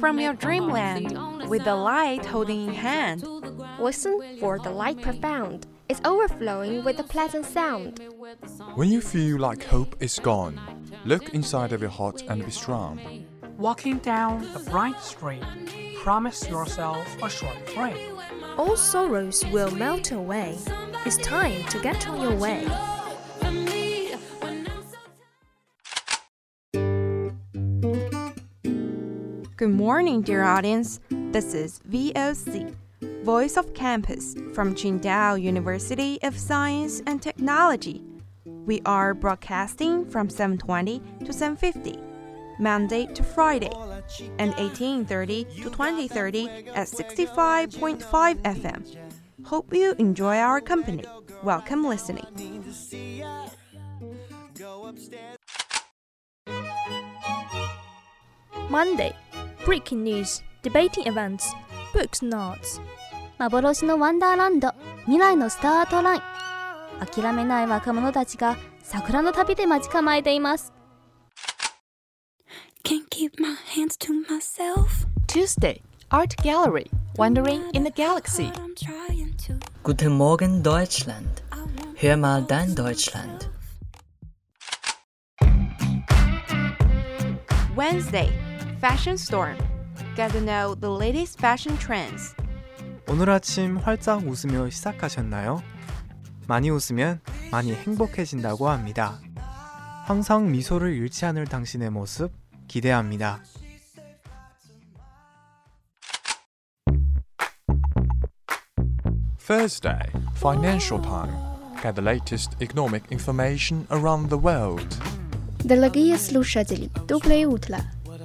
from your dreamland with the light holding in hand. Listen for the light profound. It's overflowing with a pleasant sound. When you feel like hope is gone, look inside of your heart and be strong. Walking down a bright street, promise yourself a short break. All sorrows will melt away. It's time to get on your way. Good morning, dear audience. This is VOC, Voice of Campus from Qingdao University of Science and Technology. We are broadcasting from 7:20 to 7:50, Monday to Friday, and 18:30 to 20:30 at 65.5 FM. Hope you enjoy our company. Welcome listening. Monday. Breaking news, debating events, books notes. 幻のワンダーランド未来のスタートライン諦めない若者たちが桜の旅で待ち構えています Can't keep my hands to myself. Tuesday, Art Gallery, Wandering in the Galaxy. Guten Morgen Deutschland. Hör mal dein Deutschland. Wednesday, Fashion Storm. Get to know the latest fashion trends. 오늘 아침 활짝 웃으며 시작하셨나요? 많이 웃으면 많이 행복해진다고 합니다. 항상 미소를 잃지 않을 당신의 모습 기대합니다. Thursday, Financial Time. Get the latest economic information around the world. Дорогие слушатели, доброе утро.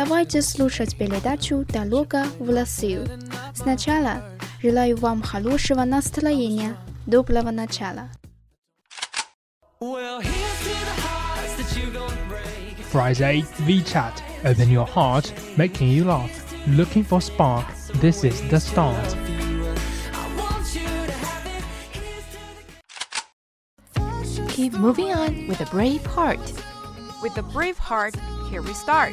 Давайте слушать передачу «Дорога в Россию». Сначала желаю вам хорошего настроения, доброго начала. Friday VChat. Open your heart, making you laugh. Looking for spark. This is the start. Keep moving on with a brave heart. With a brave heart, here we start.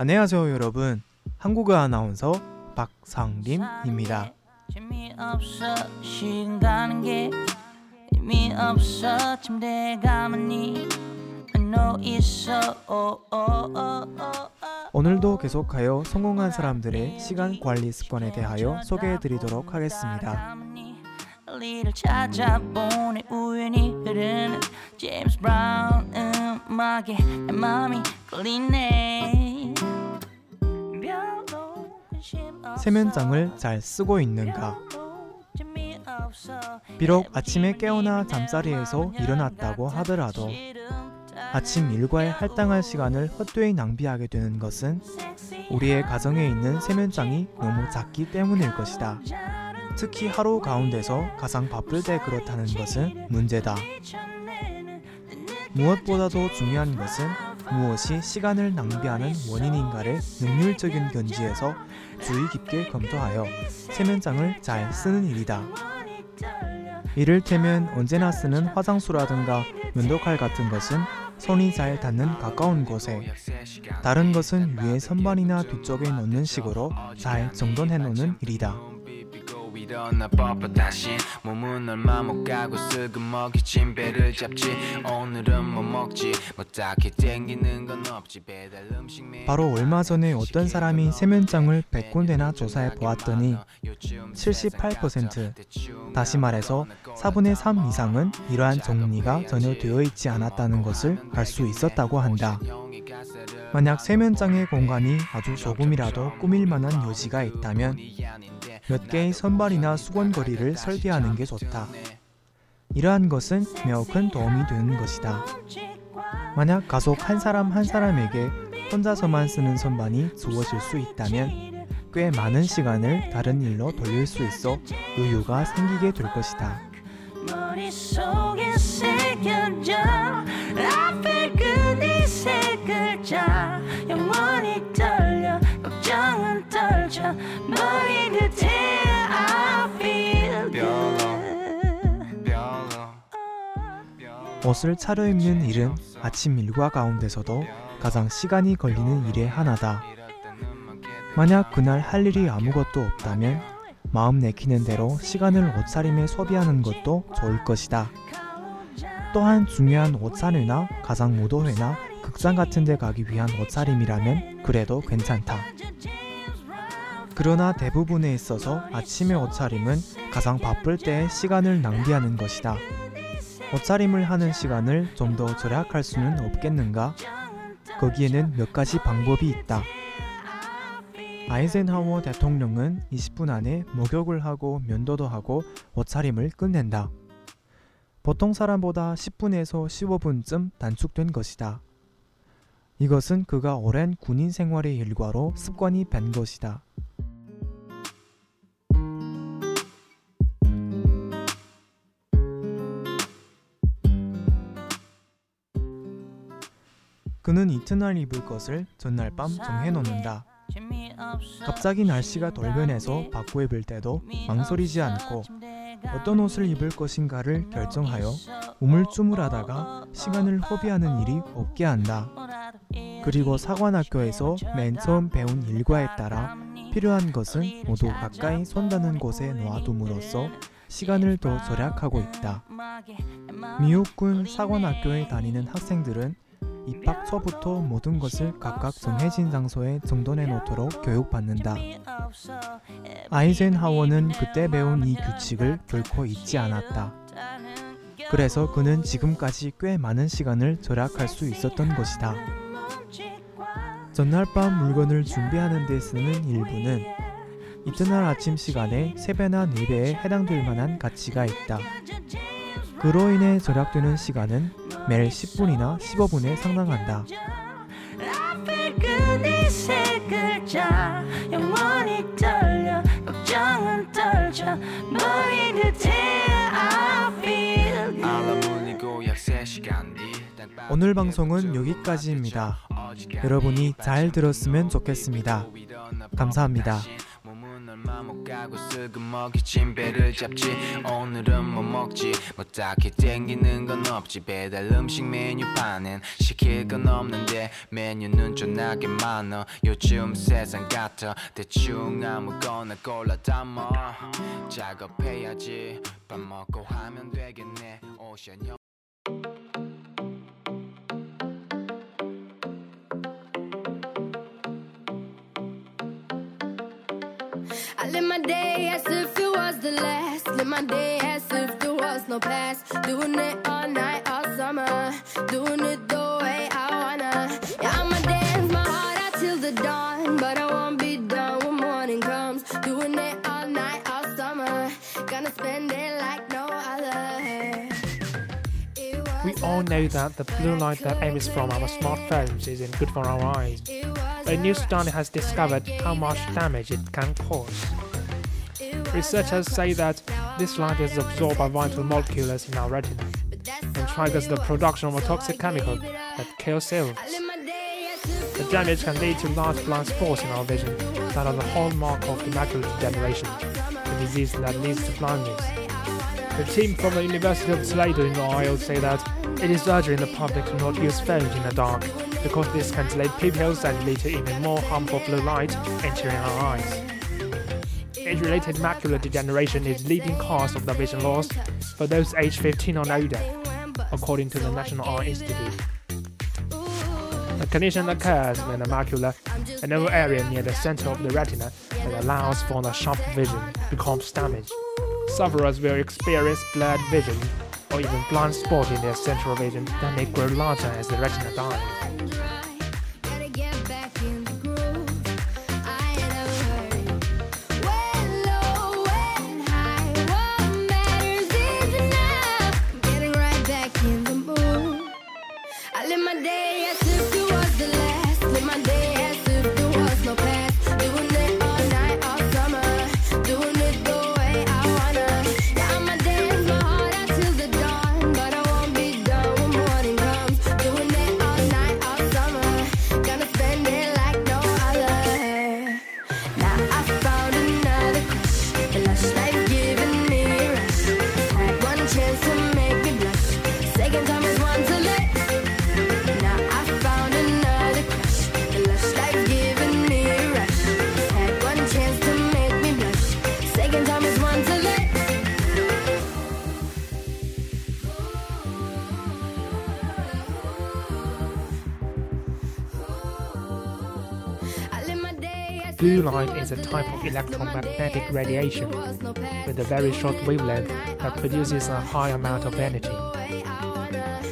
안녕하세요 여러분. 한국어 아나운서 박상림입니다. 오늘도 계속하여 성공한 사람들의 시간 관리 습관에 대하여 소개해 드리도록 하겠습니다. 제임스 브라운 음악에 내 관심 없어 세면장을 잘 쓰고 있는가? 비록 아침에 깨어나 잠자리에서 일어났다고 하더라도 아침 일과에 할당할 시간을 헛되이 낭비하게 되는 것은 우리의 가정에 있는 세면장이 너무 작기 때문일 것이다. 특히 하루 가운데서 가장 바쁠 때 그렇다는 것은 문제다. 무엇보다도 중요한 것은 무엇이 시간을 낭비하는 원인인가를 능률적인 견지에서 주의 깊게 검토하여 세면장을 잘 쓰는 일이다. 이를테면 언제나 쓰는 화장수라든가 면도칼 같은 것은 손이 잘 닿는 가까운 곳에 다른 것은 위에 선반이나 뒤쪽에 놓는 식으로 잘 정돈해 놓는 일이다. 일어나 뻣뻣하신 몸은 얼마 못 가고 슬그머기 침배를 잡지. 오늘은 뭐 먹지? 뭐 딱히 땡기는 건 없지. 배달 음식 바로 얼마 전에 어떤 사람이 세면장을 100군데나 조사해 보았더니 78% 다시 말해서 4분의 3 이상은 이러한 정리가 전혀 되어 있지 않았다는 것을 알 수 있었다고 한다. 만약 세면장의 공간이 아주 조금이라도 꾸밀 만한 여지가 있다면 몇 개의 선발이나 주차 수건거리를 설계하는 게 좋다. 이러한 것은 매우 큰 도움이 되는 것이다. 만약 가속 한 사람 한 사람에게 혼자서만 쓰는 선반이 주어질 수 있다면 꽤 많은 시간을 다른 일로 돌릴 수 있어 여유가 생기게 될 것이다. 머리 옷을 차려입는 일은 아침 일과 가운데서도 가장 시간이 걸리는 일의 하나다. 만약 그날 할 일이 아무것도 없다면 마음 내키는 대로 시간을 옷차림에 소비하는 것도 좋을 것이다. 또한 중요한 옷차림이나 가상 무도회나 극장 같은 데 가기 위한 옷차림이라면 그래도 괜찮다. 그러나 대부분에 있어서 아침의 옷차림은 가장 바쁠 때에 시간을 낭비하는 것이다. 옷차림을 하는 시간을 좀 더 절약할 수는 없겠는가? 거기에는 몇 가지 방법이 있다. 아이젠하워 대통령은 20분 안에 목욕을 하고 면도도 하고 옷차림을 끝낸다. 보통 사람보다 10분에서 15분쯤 단축된 것이다. 이것은 그가 오랜 군인 생활의 일과로 습관이 밴 것이다. 그는 이튿날 입을 것을 전날 밤 정해놓는다. 갑자기 날씨가 돌변해서 바꿔 입을 때도 망설이지 않고 어떤 옷을 입을 것인가를 결정하여 우물쭈물하다가 시간을 허비하는 일이 없게 한다. 그리고 사관학교에서 맨 처음 배운 일과에 따라 필요한 것은 모두 가까이 손닿는 곳에 놓아둠으로써 시간을 더 절약하고 있다. 미국군 사관학교에 다니는 학생들은 입학 초부터 모든 것을 각각 정해진 장소에 정돈해 놓도록 교육받는다. 아이젠하워는 그때 배운 이 규칙을 결코 잊지 않았다. 그래서 그는 지금까지 꽤 많은 시간을 절약할 수 있었던 것이다. 전날 밤 물건을 준비하는 데 쓰는 일부는 이튿날 아침 시간에 3배나 4배에 해당될 만한 가치가 있다. 그로 인해 절약되는 시간은 매일 10분이나 15분에 상당한다. 오늘 방송은 여기까지입니다. 여러분이 잘 들었으면 좋겠습니다. 감사합니다. 얼마 못 가고 슬그머기 침배를 잡지. 오늘은 뭐 먹지? 뭐 딱히 땡기는 건 없지. 배달 음식 메뉴판엔 시킬 건 없는데 메뉴는 존나게 많아 요즘 세상 같아. 대충 아무거나 골라 담아. 작업해야지. 밥 먹고 하면 되겠네. 오션 형 Live my day as if there was no past. Doing it all night, all summer. Doing it the way I wanna. Yeah, I'ma dance my heart out till the dawn. But I won't be done when morning comes. Doing it all night, all summer. Gonna spend it like no other. We all know that the blue light that emits from our smartphones isn't good for our eyes. A new study has discovered how much damage it can cause. Researchers say that this light is absorbed by vital molecules in our retina and triggers the production of a toxic chemical that kills cells. The damage can lead to large blind spots in our vision that are the hallmark of macular degeneration, a disease that leads to blindness. The team from the University of Toledo in Ohio say that it is urgent the public to not use phones in the dark because this can delay pupils and lead to even more harmful blue light entering our eyes. Age-related macular degeneration is leading cause of the vision loss for those aged 15 or older, according to the National Eye Institute. The condition occurs when the macula, an oval area near the center of the retina that allows for the sharp vision, becomes damaged. Sufferers will experience blurred vision or even blind spots in their central vision that may grow larger as the retina dies. Is a type of electromagnetic radiation with a very short wavelength that produces a high amount of energy.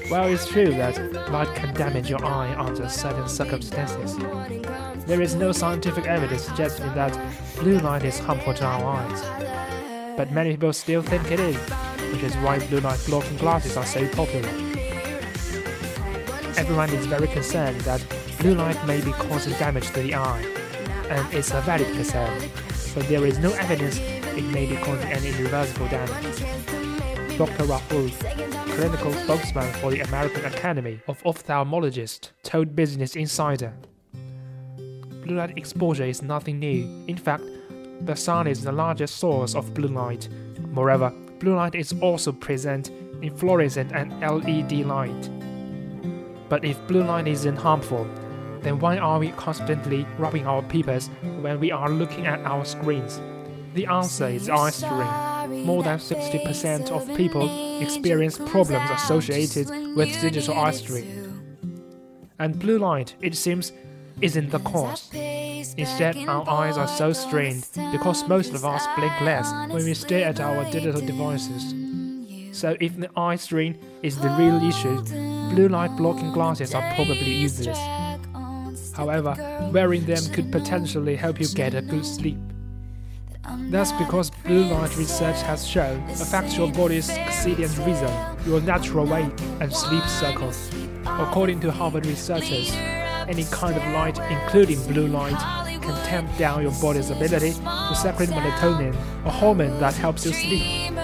While it's true that light can damage your eye under certain circumstances, there is no scientific evidence suggesting that blue light is harmful to our eyes. But many people still think it is, which is why blue light blocking glasses are so popular. Everyone is very concerned that blue light may be causing damage to the eye, and it's a valid concern, but there is no evidence it may be causing any irreversible damage. Dr. Rahul, clinical spokesman for the American Academy of Ophthalmologists, told Business Insider. Blue light exposure is nothing new. In fact, the sun is the largest source of blue light. Moreover, blue light is also present in fluorescent and LED light. But if blue light isn't harmful, then why are we constantly rubbing our peepers when we are looking at our screens? The answer is eye strain. More than 60% of people experience problems associated with digital eye strain. And blue light, it seems, isn't the cause. Instead, our eyes are so strained because most of us blink less when we stare at our digital devices. So, if the eye strain is the real issue, blue light blocking glasses are probably useless. However, wearing them could potentially help you get a good sleep. That's because blue light research has shown affects your body's circadian rhythm, your natural wake, and sleep cycle. According to Harvard researchers, any kind of light, including blue light, can tamp down your body's ability to secrete melatonin, a hormone that helps you sleep.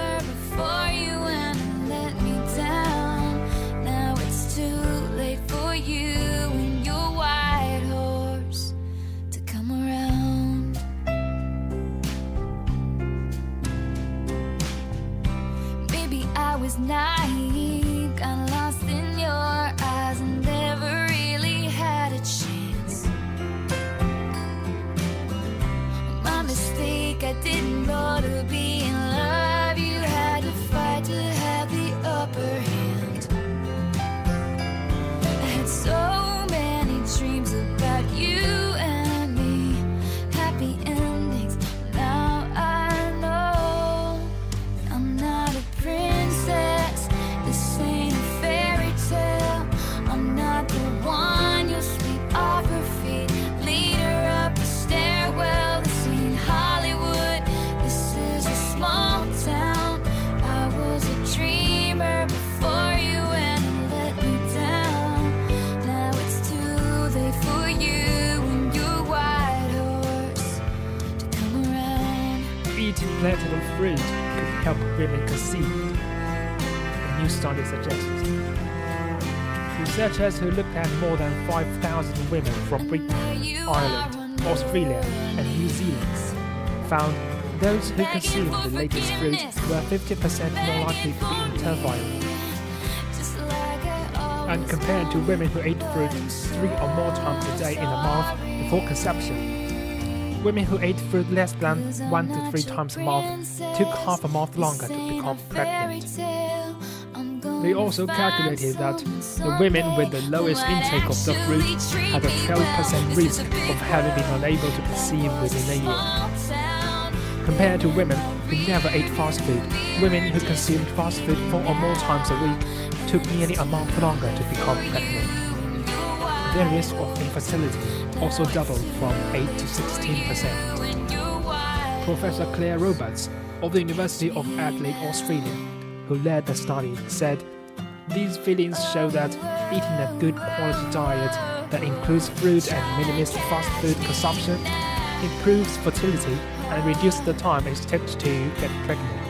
Conceive, a new study suggests. Researchers who looked at more than 5,000 women from Britain, Ireland, Australia, and New Zealand found those who consumed the latest fruit were 50% more likely to be infertile. And compared to women who ate fruit three or more times a day in a month before conception, women who ate fruit less than one to three times a month took half a month longer to become pregnant. They also calculated that the women with the lowest intake of the fruit had a 12% risk of having been unable to conceive within a year. Compared to women who never ate fast food, women who consumed fast food four or more times a week took nearly a month longer to become pregnant. Their risk of infertility also doubled from 8 to 16%. Professor Claire Roberts of the University of Adelaide, Australia, who led the study, said these feelings show that eating a good quality diet that includes fruit and minimizes fast food consumption improves fertility and reduces the time it takes to get pregnant.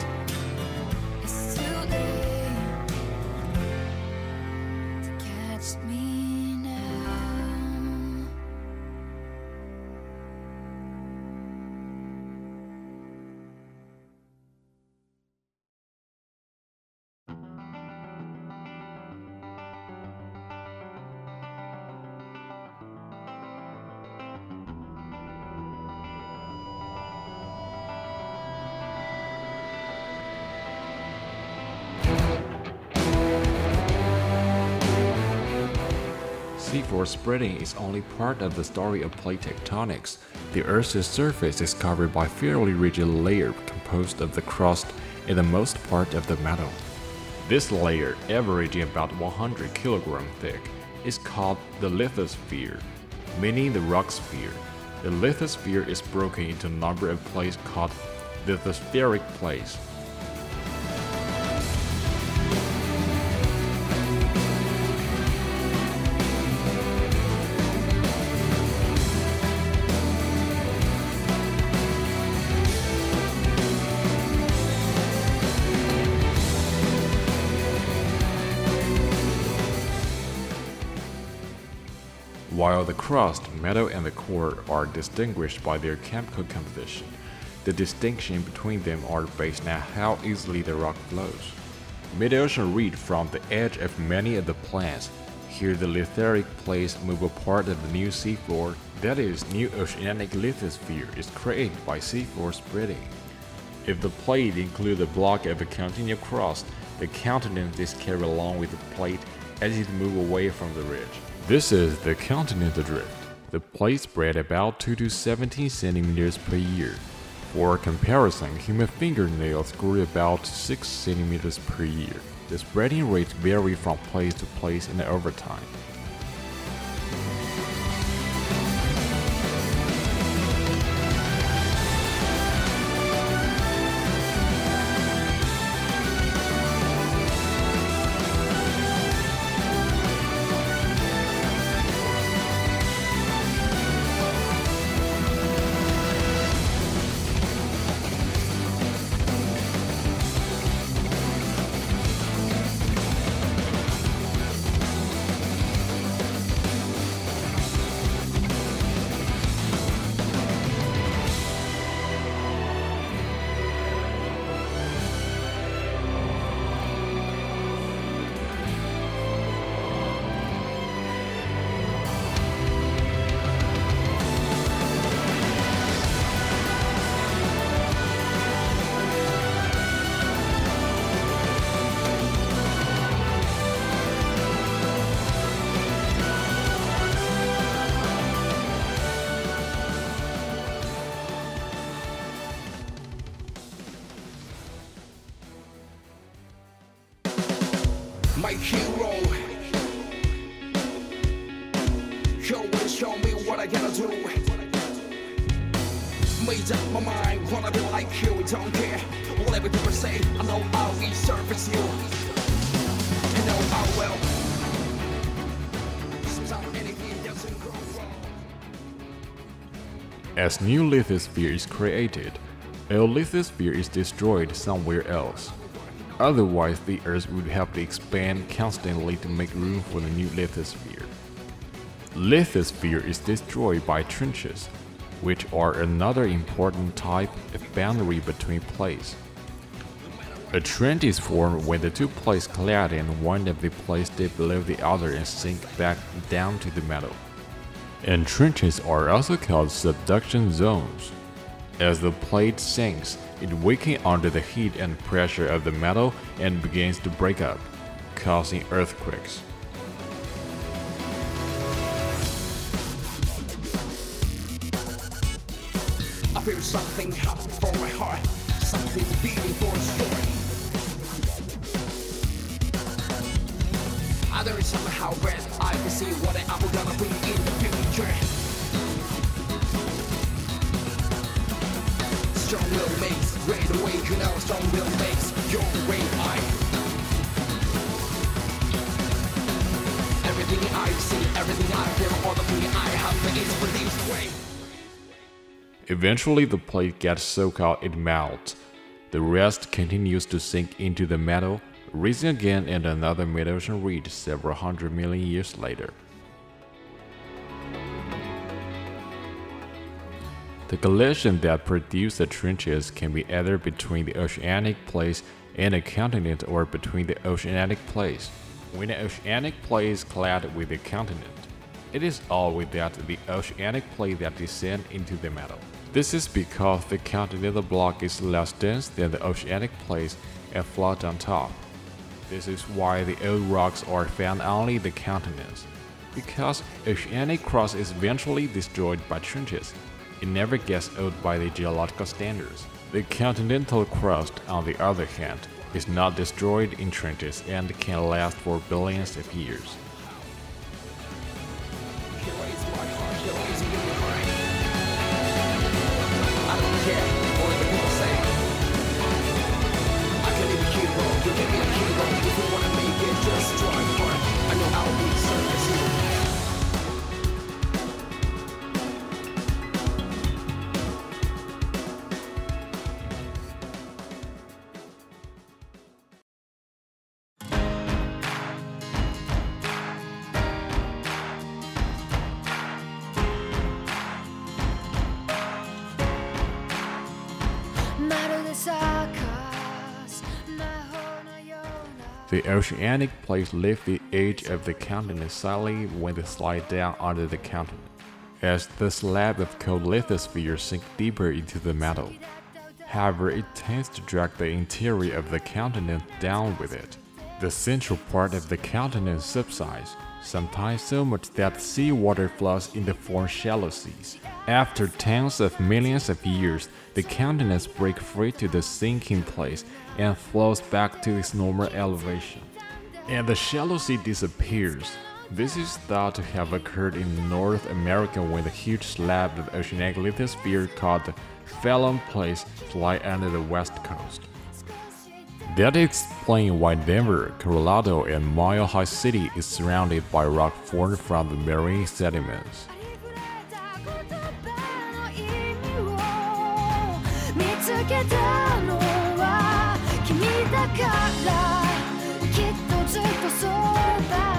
Seafloor spreading is only part of the story of plate tectonics. The Earth's surface is covered by a fairly rigid layer composed of the crust and the most part of the metal. This layer, averaging about 100 kg thick, is called the lithosphere, meaning the rock sphere. The lithosphere is broken into a number of plates called lithospheric plates. While the crust, metal, and the core are distinguished by their chemical composition, the distinction between them are based on how easily the rock flows. Mid-ocean reed from the edge of many of the plants. Here the litheric plates move apart of the new seafloor, that is, new oceanic lithosphere is created by seafloor spreading. If the plate includes a block of a continuous crust, the continent is carried along with the plate as it moves away from the ridge. This is the continental drift. The plate spread about 2 to 17 centimeters per year. For comparison, human fingernails grew about 6 centimeters per year. The spreading rates vary from place to place and over time. Up uh, my mind, wanna be like you, don't care. Whatever say, I know I'll resurface you. I know I will. As new lithosphere is created, a lithosphere is destroyed somewhere else. Otherwise, the Earth would have to expand constantly to make room for the new lithosphere. Lithosphere is destroyed by trenches, which are another important type of boundary between plates. A trench is formed when the two plates collide and one of the plates dip below the other and sink back down to the metal. And trenches are also called subduction zones. As the plate sinks, it weakens under the heat and pressure of the metal and begins to break up, causing earthquakes. Feel something hot from my heart, something beating for a story. I is somehow red, I can see what I'm gonna be in the future. Strong will makes great awaken now strong will makes your way I Everything I see, everything I feel, all the thing I have is way. Eventually, the plate gets so cold it melts. The rest continues to sink into the metal, rising again in another mid-ocean reed several hundred million years later. The collision that produce the trenches can be either between the oceanic plates and a continent or between the oceanic plates. When the oceanic plates collide with the continent, it is always that the oceanic plate that descends into the metal. This is because the continental block is less dense than the oceanic plates and float on top. This is why the old rocks are found only the continents. Because oceanic crust is eventually destroyed by trenches, it never gets old by the geological standards. The continental crust, on the other hand, is not destroyed in trenches and can last for billions of years. The oceanic plates lift the edge of the continent slightly when they slide down under the continent, as the slab of cold lithosphere sinks deeper into the metal. However, it tends to drag the interior of the continent down with it. The central part of the continent subsides, sometimes so much that seawater floods in the form shallow seas. After tens of millions of years, the continents break free to the sinking place and flows back to its normal elevation. And the shallow sea disappears. This is thought to have occurred in North America when the huge slab of oceanic lithosphere called the Farallon Plates lie under the west coast. That explains why Denver, Colorado, and Mile High City is surrounded by rock formed from the marine sediments. からきっとずっとそうだ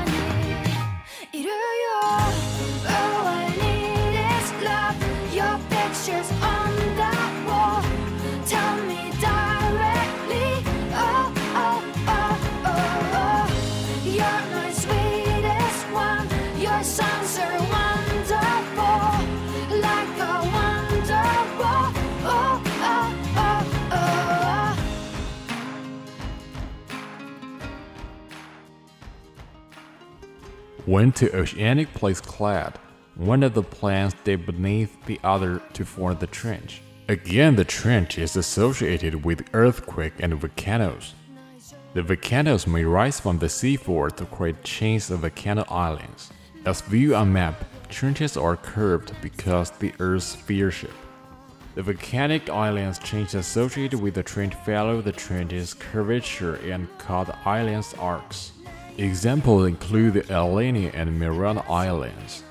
When two oceanic plates clad, one of the planes dip beneath the other to form the trench. Again, the trench is associated with earthquake and volcanoes. The volcanoes may rise from the seafloor to create chains of volcano islands. As viewed on map, trenches are curved because the Earth's sphere shape. The volcanic islands chains associated with the trench follow the trench's curvature and called islands arcs. Examples include the Aleutian and Mariana Islands.